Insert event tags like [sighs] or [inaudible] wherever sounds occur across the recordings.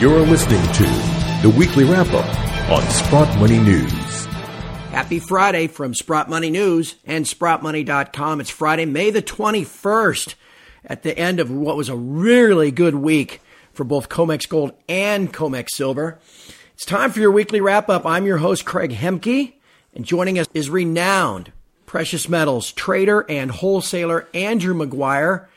You're listening to the weekly wrap up on Sprott Money News. Happy Friday from Sprott Money News and SprottMoney.com. It's Friday, May the 21st, at the end of what was a really good week for both COMEX Gold and COMEX Silver. It's time for your weekly wrap up. I'm your host, Craig Hemke, and joining us is renowned precious metals trader and wholesaler Andrew Maguire.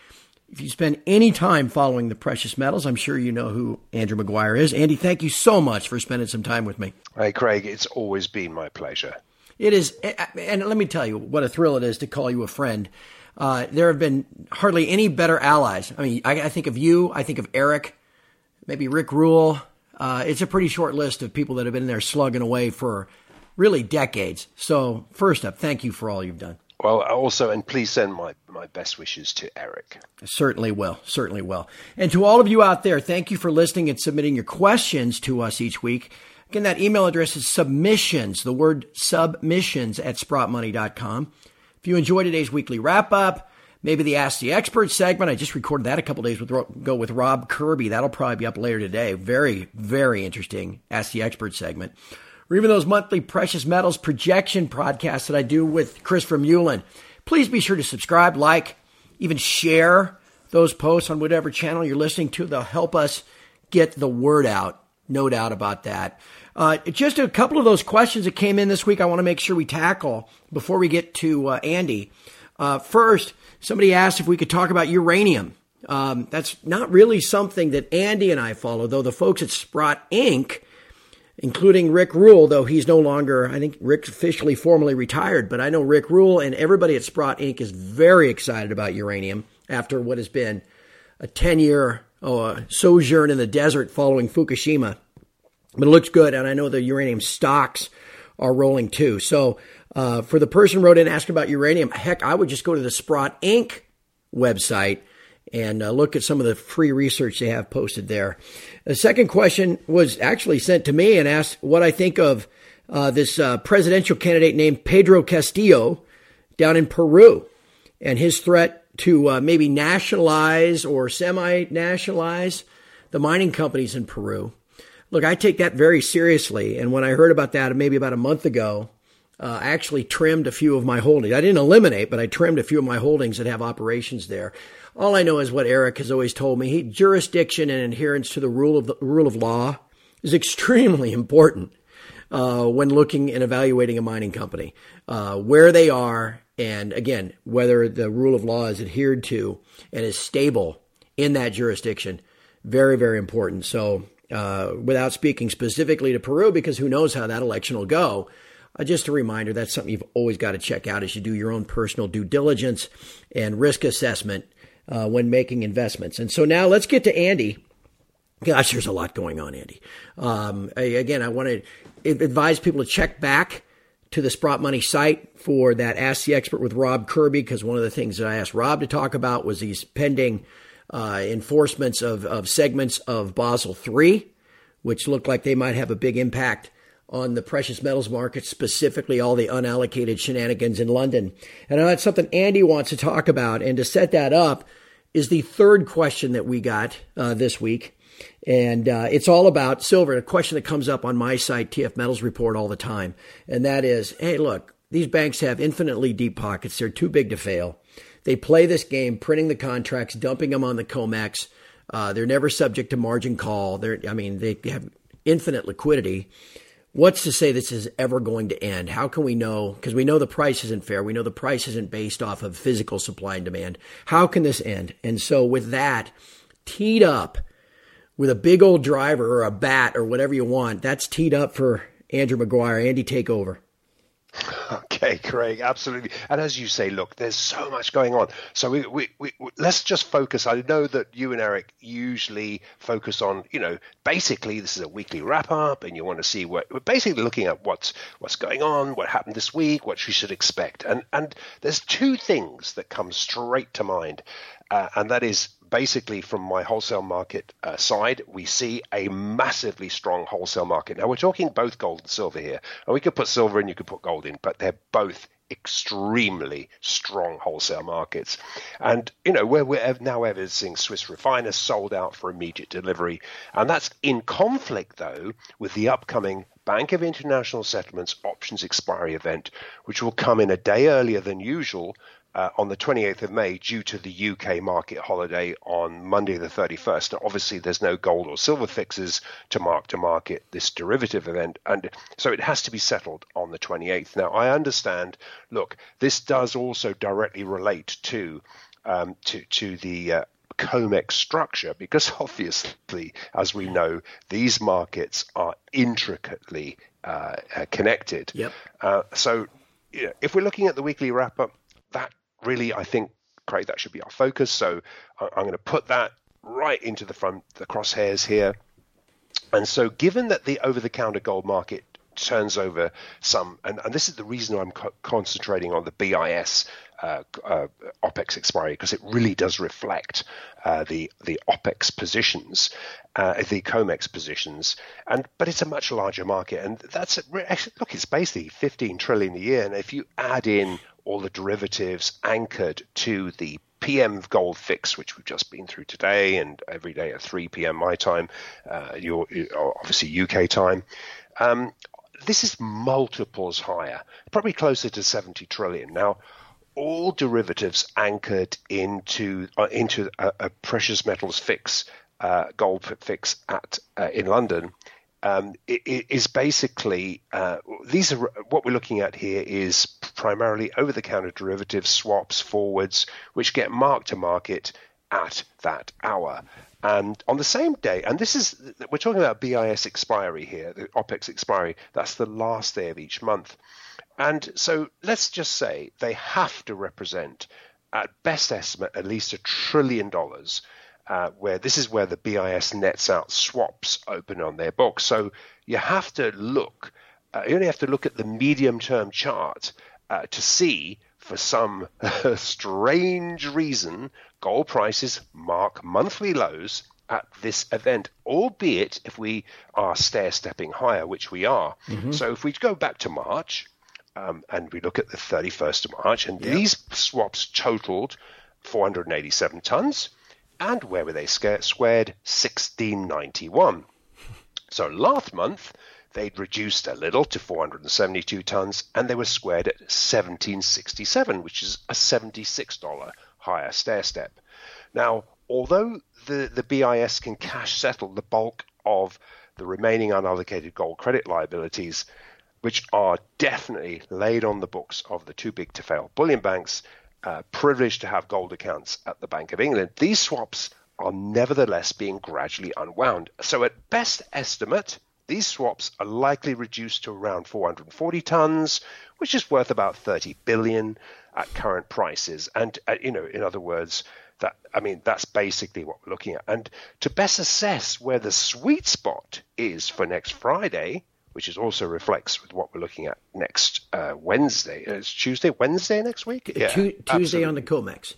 If you spend any time following the precious metals, I'm sure you know who Andrew Maguire is. Andy, thank you so much for spending some time with me. Hey, Craig, it's always been my pleasure. It is, and let me tell you what a thrill it is to call you a friend. Uh, there have been hardly any better allies. I mean, I, I, think of you, I think of Eric, maybe Rick Rule. Uh, it's a pretty short list of people that have been there slugging away for really decades. So, first up, thank you for all you've done. Well, also, and please send my, my best wishes to Eric. Certainly will. Certainly will. And to all of you out there, thank you for listening and submitting your questions to us each week. Again, that email address is submissions, the word submissions at sprottmoney.com. If you enjoyed today's weekly wrap up, maybe the Ask the Expert segment, I just recorded that a couple days with, ago with Rob Kirby. That'll probably be up later today. Very, very interesting Ask the Expert segment or even those monthly precious metals projection podcasts that I do with Christopher Mullen, please be sure to subscribe, like, even share those posts on whatever channel you're listening to. They'll help us get the word out. No doubt about that. Uh, just a couple of those questions that came in this week, I want to make sure we tackle before we get to uh, Andy. Uh, first, somebody asked if we could talk about uranium. Um, that's not really something that Andy and I follow, though the folks at Sprott Inc including Rick Rule, though he's no longer, I think Rick officially formally retired, but I know Rick Rule and everybody at Sprott Inc. is very excited about uranium after what has been a 10 year oh, sojourn in the desert following Fukushima. But it looks good, and I know the uranium stocks are rolling too. So, uh, for the person wrote in asking about uranium, heck, I would just go to the Sprott Inc. website and uh, look at some of the free research they have posted there. The second question was actually sent to me and asked what I think of uh, this uh, presidential candidate named Pedro Castillo down in Peru and his threat to uh, maybe nationalize or semi nationalize the mining companies in Peru. Look, I take that very seriously. And when I heard about that maybe about a month ago, uh, I actually trimmed a few of my holdings. I didn't eliminate, but I trimmed a few of my holdings that have operations there. All I know is what Eric has always told me. He, jurisdiction and adherence to the rule of the rule of law is extremely important uh, when looking and evaluating a mining company, uh, where they are, and again, whether the rule of law is adhered to and is stable in that jurisdiction. Very, very important. So, uh, without speaking specifically to Peru, because who knows how that election will go, uh, just a reminder that's something you've always got to check out as you do your own personal due diligence and risk assessment uh, when making investments. And so now let's get to Andy. Gosh, there's a lot going on, Andy. Um, I, again, I want to advise people to check back to the Sprott Money site for that Ask the Expert with Rob Kirby, because one of the things that I asked Rob to talk about was these pending uh, enforcements of, of segments of Basel III, which look like they might have a big impact on the precious metals market, specifically all the unallocated shenanigans in London. And that's something Andy wants to talk about. And to set that up is the third question that we got uh, this week. And uh, it's all about silver, a question that comes up on my site, TF Metals Report, all the time. And that is hey, look, these banks have infinitely deep pockets. They're too big to fail. They play this game, printing the contracts, dumping them on the COMEX. Uh, they're never subject to margin call. They're, I mean, they have infinite liquidity. What's to say this is ever going to end? How can we know? Because we know the price isn't fair. We know the price isn't based off of physical supply and demand. How can this end? And so, with that teed up with a big old driver or a bat or whatever you want, that's teed up for Andrew Maguire. Andy, take over. [laughs] Okay, Craig, absolutely. And as you say, look, there's so much going on. So we, we, we, let's just focus. I know that you and Eric usually focus on, you know, basically this is a weekly wrap up, and you want to see what we're basically looking at what's what's going on, what happened this week, what you should expect. And and there's two things that come straight to mind, uh, and that is basically from my wholesale market uh, side, we see a massively strong wholesale market. Now we're talking both gold and silver here, and we could put silver in, you could put gold in, but they're both extremely strong wholesale markets. And, you know, we're now evidencing Swiss refiners sold out for immediate delivery. And that's in conflict, though, with the upcoming Bank of International Settlements options expiry event, which will come in a day earlier than usual uh, on the 28th of May due to the UK market holiday on Monday the 31st. Now, obviously, there's no gold or silver fixes to mark to market this derivative event, and so it has to be settled on the 28th. Now, I understand. Look, this does also directly relate to um, to to the uh, COMEX structure because [laughs] obviously, as we know, these markets are intricately uh, uh connected. Yep. Uh, so, you know, if we're looking at the weekly wrap up, that really, I think, Craig, that should be our focus. So I'm going to put that right into the front, the crosshairs here. And so, given that the over the counter gold market turns over some, and, and this is the reason I'm co- concentrating on the BIS uh, uh, OPEX expiry because it really does reflect uh, the the OPEX positions, uh, the COMEX positions, and but it's a much larger market, and that's actually, look, it's basically 15 trillion a year, and if you add in all the derivatives anchored to the PM gold fix, which we've just been through today, and every day at 3 p.m. my time, uh, your obviously UK time. Um, this is multiples higher, probably closer to 70 trillion. Now, all derivatives anchored into uh, into a, a, precious metals fix, uh, gold fix at uh, in London, um, it, it is basically uh, these are what we're looking at here is primarily over-the-counter derivatives, swaps, forwards, which get mark to market at that hour. And on the same day, and this is we're talking about BIS expiry here, the OPEX expiry. That's the last day of each month. And so let's just say they have to represent, at best estimate, at least a trillion dollars uh, where this is where the BIS nets out swaps open on their books. So you have to look, uh, you only have to look at the medium term chart uh, to see, for some [laughs] strange reason, gold prices mark monthly lows at this event, albeit if we are stair stepping higher, which we are. Mm-hmm. So if we go back to March, um, and we look at the 31st of March, and yep. these swaps totaled 487 tons. And where were they squared? 1691. So last month, they'd reduced a little to 472 tons, and they were squared at 1767, which is a $76 higher stair step. Now, although the, the BIS can cash settle the bulk of the remaining unallocated gold credit liabilities, which are definitely laid on the books of the too big to fail bullion banks, uh, privileged to have gold accounts at the Bank of England, these swaps are nevertheless being gradually unwound. So, at best estimate, these swaps are likely reduced to around 440 tons, which is worth about 30 billion at current prices. And uh, you know, in other words, that I mean, that's basically what we're looking at. And to best assess where the sweet spot is for next Friday, which is also reflects with what we're looking at next uh, Wednesday. Uh, it's Tuesday, Wednesday next week. Yeah, Tuesday absolutely. on the Comex.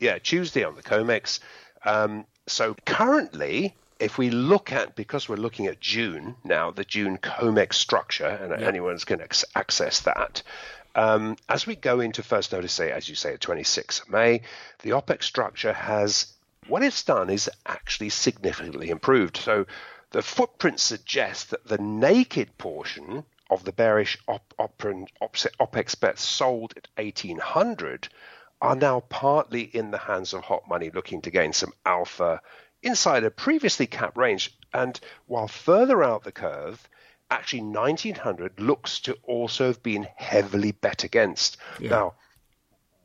Yeah, Tuesday on the Comex. Um, so currently, if we look at because we're looking at June now, the June Comex structure, and yeah. anyone's going to access that. Um, as we go into first notice, say as you say, 26th of May, the OPEX structure has what it's done is actually significantly improved. So the footprint suggests that the naked portion of the bearish op- op- OPEX bets sold at 1800 are now partly in the hands of hot money looking to gain some alpha inside a previously capped range. And while further out the curve, actually 1900 looks to also have been heavily bet against. Yeah. Now,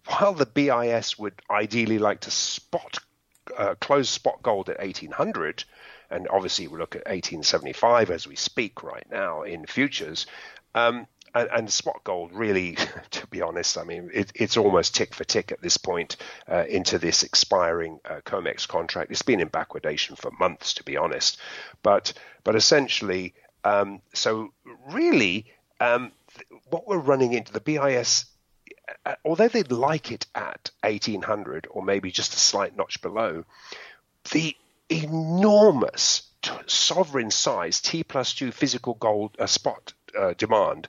while the BIS would ideally like to spot uh, close spot gold at 1800, and obviously we look at 1875 as we speak right now in futures. Um, and, and, spot gold really, [laughs] to be honest, I mean, it, it's almost tick for tick at this point uh, into this expiring uh, COMEX contract. It's been in backwardation for months, to be honest. But but essentially, um, so really, um, what we're running into the BIS uh, although they'd like it at 1800 or maybe just a slight notch below, the enormous t- sovereign size T plus two physical gold uh, spot uh, demand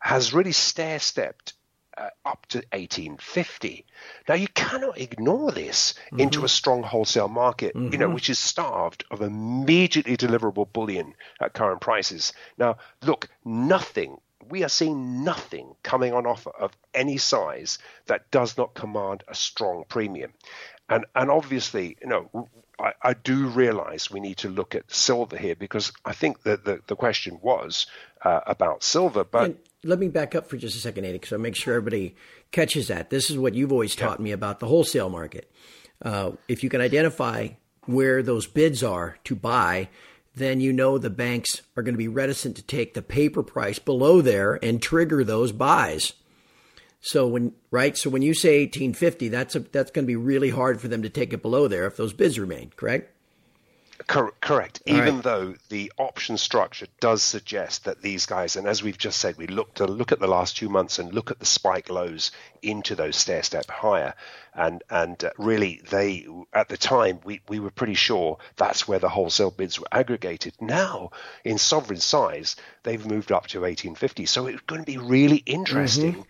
has really stair stepped uh, up to 1850. Now you cannot ignore this mm-hmm. into a strong wholesale market, mm-hmm. you know, mm-hmm. which is starved of immediately deliverable bullion at current prices. Now, look, nothing we are seeing nothing coming on offer of any size that does not command a strong premium. And and obviously, you know, I, I do realize we need to look at silver here because I think that the, the question was uh, about silver, but. And let me back up for just a second, Andy, so I make sure everybody catches that. This is what you've always taught yeah. me about the wholesale market. Uh, if you can identify where those bids are to buy, then you know the banks are going to be reticent to take the paper price below there and trigger those buys. So when right, so when you say 1850, that's a, that's going to be really hard for them to take it below there if those bids remain, correct? Cor- correct. All Even right. though the option structure does suggest that these guys, and as we've just said, we look to look at the last two months and look at the spike lows into those stair step higher, and and uh, really they at the time we, we were pretty sure that's where the wholesale bids were aggregated. Now in sovereign size they've moved up to 1850, so it's going to be really interesting. Mm-hmm.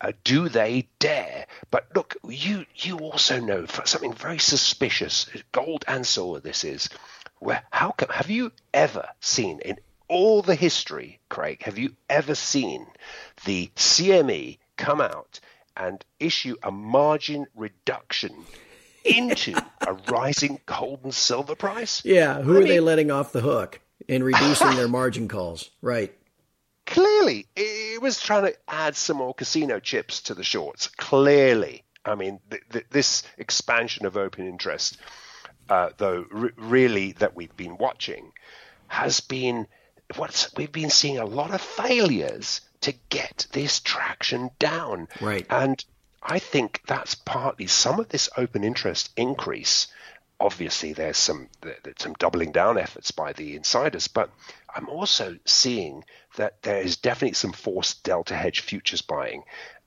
Uh, do they dare? But look, you you also know something very suspicious. Gold and silver. This is where how come have you ever seen in all the history, Craig? Have you ever seen the CME come out and issue a margin reduction into a [laughs] rising gold and silver price? Yeah, who I are mean, they letting off the hook in reducing their margin calls? Right. Clearly, it was trying to add some more casino chips to the shorts. Clearly, I mean, th- th- this expansion of open interest uh, though, r- really that we've been watching has been what's we've been seeing a lot of failures to get this traction down. Right. And I think that's partly some of this open interest increase. Obviously, there's some some doubling down efforts by the insiders, but I'm also seeing that there is definitely some forced delta hedge futures buying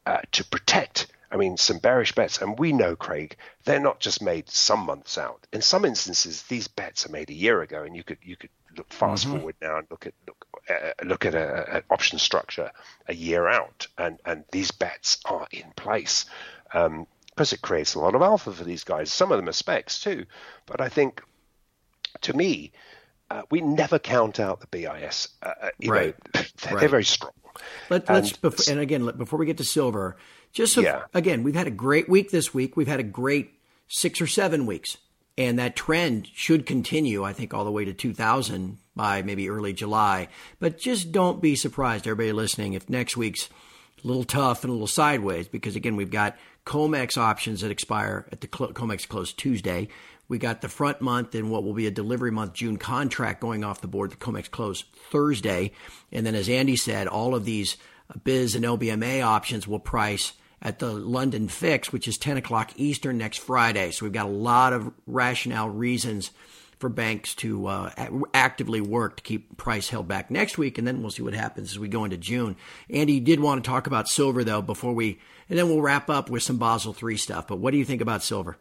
uh, to protect I mean, some bearish bets, and we know, Craig, they're not just made some months out. In some instances, these bets are made a year ago, and you could you could look fast mm-hmm. forward now and look at look uh, look at an option structure a year out, and and these bets are in place. Um, because it creates a lot of alpha for these guys. Some of them are specs too, but I think, to me, uh, we never count out the BIS. Uh, uh, you right. [laughs] know, they're, right. they're very strong. Let, us and, and again, before we get to silver, just so, yeah. again, we've had a great week this week. We've had a great six or seven weeks, and that trend should continue. I think all the way to 2000 by maybe early July. But just don't be surprised, everybody listening, if next week's a little tough and a little sideways, because again, we've got COMEX options that expire at the COMEX close Tuesday. We got the front month and what will be a delivery month June contract going off the board. The COMEX close Thursday. And then, as Andy said, all of these uh, BIS and LBMA options will price at the London Fix, which is 10 o'clock Eastern next Friday. So we've got a lot of rationale reasons for banks to uh, actively work to keep price held back next week, and then we'll see what happens as we go into June. Andy, you did want to talk about silver though before we, and then we'll wrap up with some Basel three stuff. But what do you think about silver?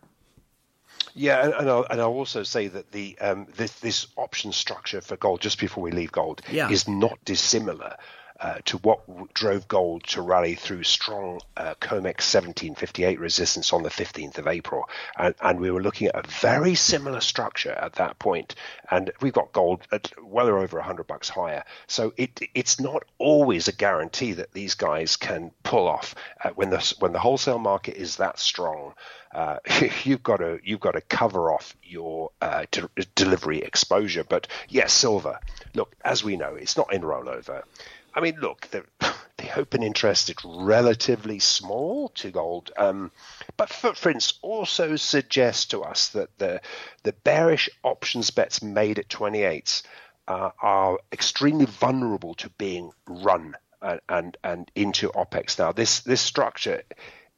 Yeah, and, and, I'll, and I'll also say that the um, this, this option structure for gold, just before we leave gold, yeah. is not dissimilar uh, to what drove gold to rally through strong uh, COMEX 1758 resistance on the 15th of April. And, and, we were looking at a very similar structure at that point. And we've got gold at well over 100 bucks higher. So it, it's not always a guarantee that these guys can pull off uh, when the when the wholesale market is that strong. Uh, [laughs] you've got to you've got to cover off your uh, de- delivery exposure. But yes, silver. Look, as we know, it's not in rollover. I mean, look, the, [laughs] the open interest is relatively small to gold, um, but footprints also suggest to us that the the bearish options bets made at 28s uh, are extremely vulnerable to being run and, and and into OPEX. Now, this this structure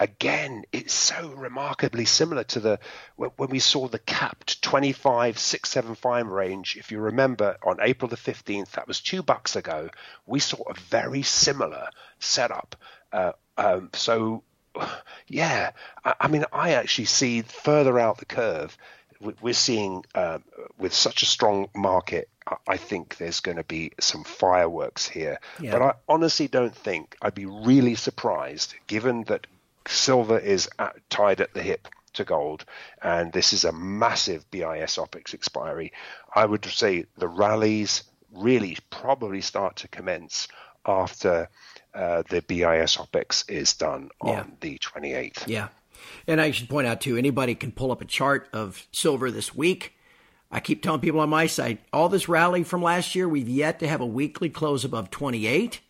again, it's so remarkably similar to the when we saw the capped 25 675 range. If you remember, on April the 15th, that was two bucks ago, we saw a very similar setup. Uh, um, so, [sighs] yeah, I, I, mean, I actually see further out the curve. We're seeing uh, with such a strong market. I think there's going to be some fireworks here. Yeah. But I honestly don't think I'd be really surprised, given that silver is at, tied at the hip to gold, and this is a massive BIS OPEX expiry. I would say the rallies really probably start to commence after uh, the BIS OPEX is done on Yeah. the 28th. Yeah. And I should point out too, anybody can pull up a chart of silver this week. I keep telling people on my site, all this rally from last year, we've yet to have a weekly close above 28.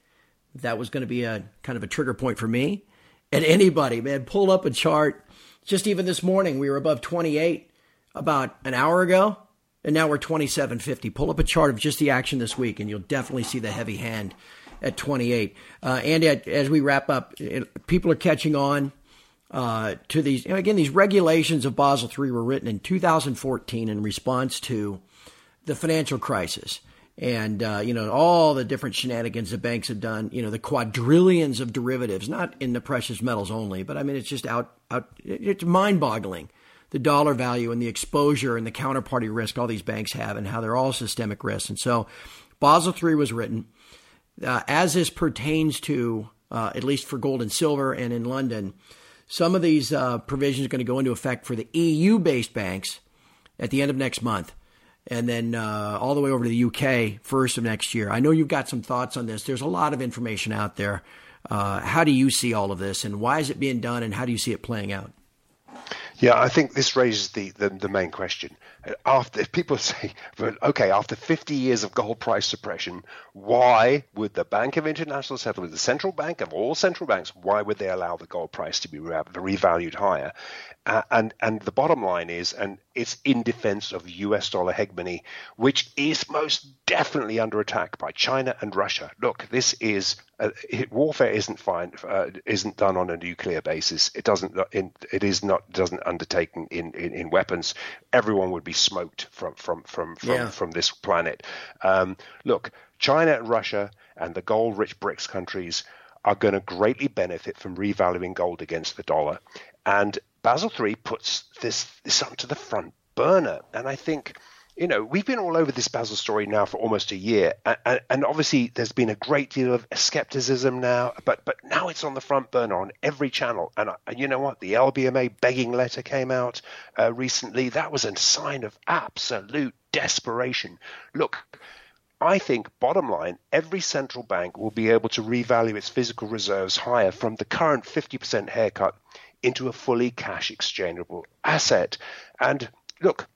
That was going to be a kind of a trigger point for me. And anybody, man, pull up a chart. Just even this morning, we were above 28 about an hour ago, and now we're 27.50. Pull up a chart of just the action this week, and you'll definitely see the heavy hand at 28. Uh, and at, as we wrap up, it, people are catching on uh, to these. Again, these regulations of Basel III were written in 2014 in response to the financial crisis. And, uh, you know, all the different shenanigans the banks have done, you know, the quadrillions of derivatives, not in the precious metals only, but I mean, it's just out, out it's mind boggling the dollar value and the exposure and the counterparty risk all these banks have and how they're all systemic risks. And so Basel III was written uh, as this pertains to, uh, at least for gold and silver and in London, some of these uh, provisions are going to go into effect for the EU based banks at the end of next month. And then uh, all the way over to the UK first of next year. I know you've got some thoughts on this. There's a lot of information out there. Uh, how do you see all of this, and why is it being done, and how do you see it playing out? Yeah, I think this raises the, the, the main question. After if people [laughs] say, okay, after 50 years of gold price suppression, why would the Bank of International Settlement, the central bank of all central banks, why would they allow the gold price to be re- revalued higher? Uh, and and the bottom line is, and it's in defense of U.S. dollar hegemony, which is most definitely under attack by China and Russia. Look, this is uh, warfare isn't fine, uh, isn't done on a nuclear basis. It doesn't. It is not doesn't undertaken in, in, in weapons. Everyone would be smoked from from from from, Yeah. from this planet. Um, look, China and Russia and the gold-rich BRICS countries are going to greatly benefit from revaluing gold against the dollar, and Basel III puts this this onto the front burner. And I think you know, we've been all over this Basel story now for almost a year, and, and, obviously there's been a great deal of skepticism now, but but now it's on the front burner on every channel. And, and you know what? The LBMA begging letter came out uh, recently. That was a sign of absolute desperation. Look. I think, bottom line, every central bank will be able to revalue its physical reserves higher from the current 50% haircut into a fully cash exchangeable asset. And look,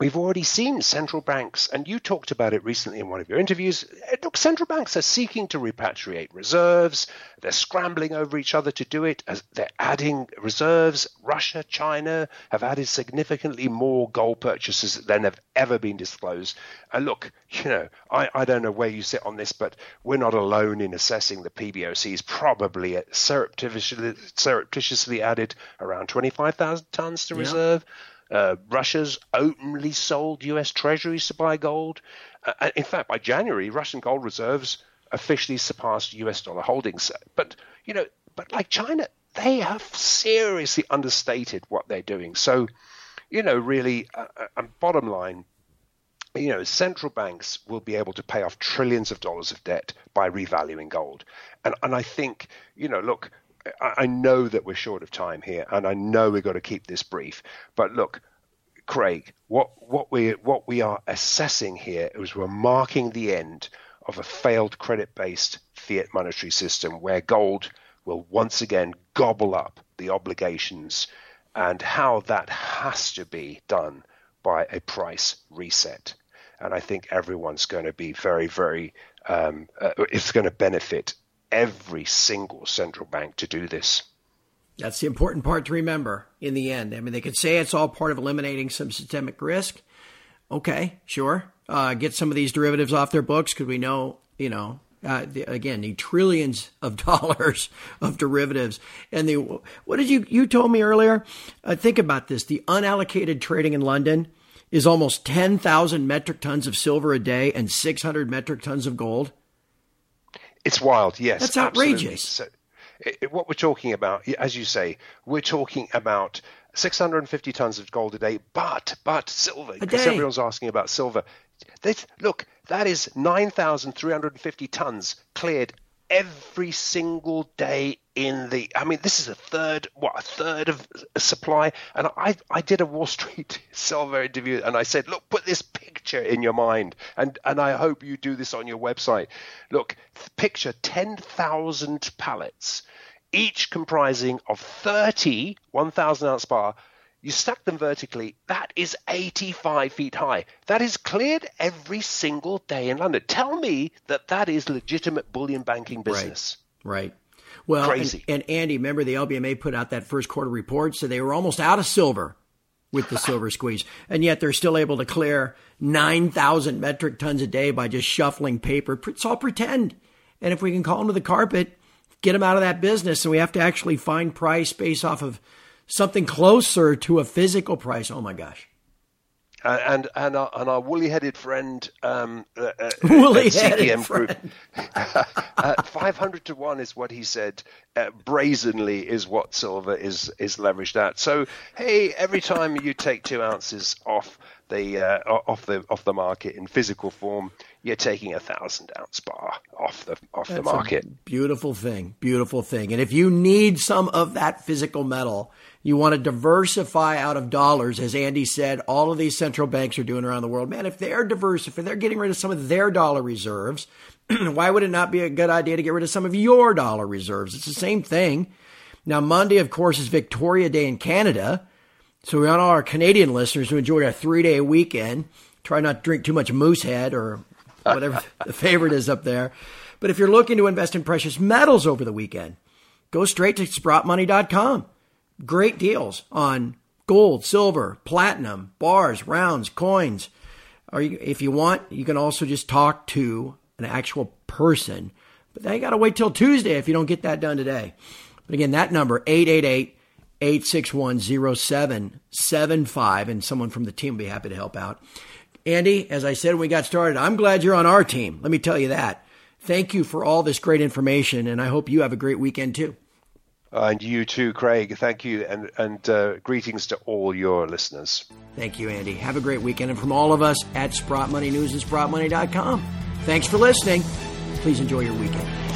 We've already seen central banks, and you talked about it recently in one of your interviews. Eh, look, central banks are seeking to repatriate reserves. They're scrambling over each other to do it. As they're adding reserves. Russia, China have added significantly more gold purchases than have ever been disclosed. And look, you know, I, I don't know where you sit on this, but we're not alone in assessing the PBOC's probably surreptitiously, surreptitiously added around 25,000 tons to Yeah. Uh, Russia's openly sold U.S. treasuries to buy gold. Uh, in fact, by January, Russian gold reserves officially surpassed U.S. dollar holdings. But you know, but like China, they have seriously understated what they're doing. So, you know, really, uh, uh, bottom line, you know, central banks will be able to pay off trillions of dollars of debt by revaluing gold. And and I think, you know, look, I know that we're short of time here, and I know we've got to keep this brief. But look, Craig, what what we what we are assessing here is we're marking the end of a failed credit-based fiat monetary system where gold will once again gobble up the obligations, and how that has to be done by a price reset. And I think everyone's going to be very, very. Um, uh, it's going to benefit every single central bank to do this. That's the important part to remember in the end. I mean, they could say it's all part of eliminating some systemic risk. Okay, sure. Uh, get some of these derivatives off their books because we know, you know, uh, the, again, the trillions of [laughs] dollars of derivatives. And the what did you you told me earlier? Uh, think about this: the unallocated trading in London is almost ten thousand metric tons of silver a day and six hundred metric tons of gold. It's wild, yes. That's outrageous. So, it, what we're talking about, as you say, we're talking about 650 tons of gold a day, but but silver, because everyone's asking about silver. This, look, That is 9,350 tons cleared every single day in the i mean this is a third what a third of supply? And i i did a wall [laughs] street silver interview and i said look put this picture in your mind. And and i hope you do this on your website. Look picture 10,000 pallets each comprising of 30 1000 ounce bar you stack them vertically, that is 85 feet high. That is cleared every single day in London. Tell me that that is legitimate bullion banking business. Right. right. Well, Crazy. And, and Andy, remember the LBMA put out that first quarter report, so they were almost out of silver with the [laughs] silver squeeze, and yet they're still able to clear 9,000 metric tons a day by just shuffling paper. It's all pretend. And if we can call them to the carpet, get them out of that business, and we have to actually find price based off of something closer to a physical price. Oh my gosh. Uh, and and our, and our woolly-headed friend, um, uh, uh [laughs] woolly-headed Group, [laughs] uh, five hundred to one is what he said. Brazenly is what silver is is leveraged at. So hey, every time you take two ounces off the uh, off the off the market in physical form, you're taking a thousand ounce bar off the off That's the market. beautiful thing, beautiful thing. And if you need some of that physical metal you want to diversify out of dollars, as Andy said, all of these central banks are doing around the world. Man, if they're diverse, if they're getting rid of some of their dollar reserves, [clears throat] why would it not be a good idea to get rid of some of your dollar reserves? It's the same thing. Now, Monday, of course, is Victoria Day in Canada. So we want all our Canadian listeners to enjoy a three day weekend. Try not to drink too much Moosehead or whatever [laughs] the favorite is up there. But if you're looking to invest in precious metals over the weekend, go straight to sprottmoney.com great deals on gold, silver, platinum, bars, rounds, coins. Or if you want, you can also just talk to an actual person. But they got to wait till Tuesday if you don't get that done today. But again, that number, 888 861 0775, and someone from the team will be happy to help out. Andy, as I said when we got started, I'm glad you're on our team. Let me tell you that. Thank you for all this great information, and I hope you have a great weekend too. And you too, Craig. Thank you, and and uh, greetings to all your listeners. Thank you, Andy. Have a great weekend, and from all of us at Sprott Money News and SprottMoney.com. Thanks for listening. Please enjoy your weekend.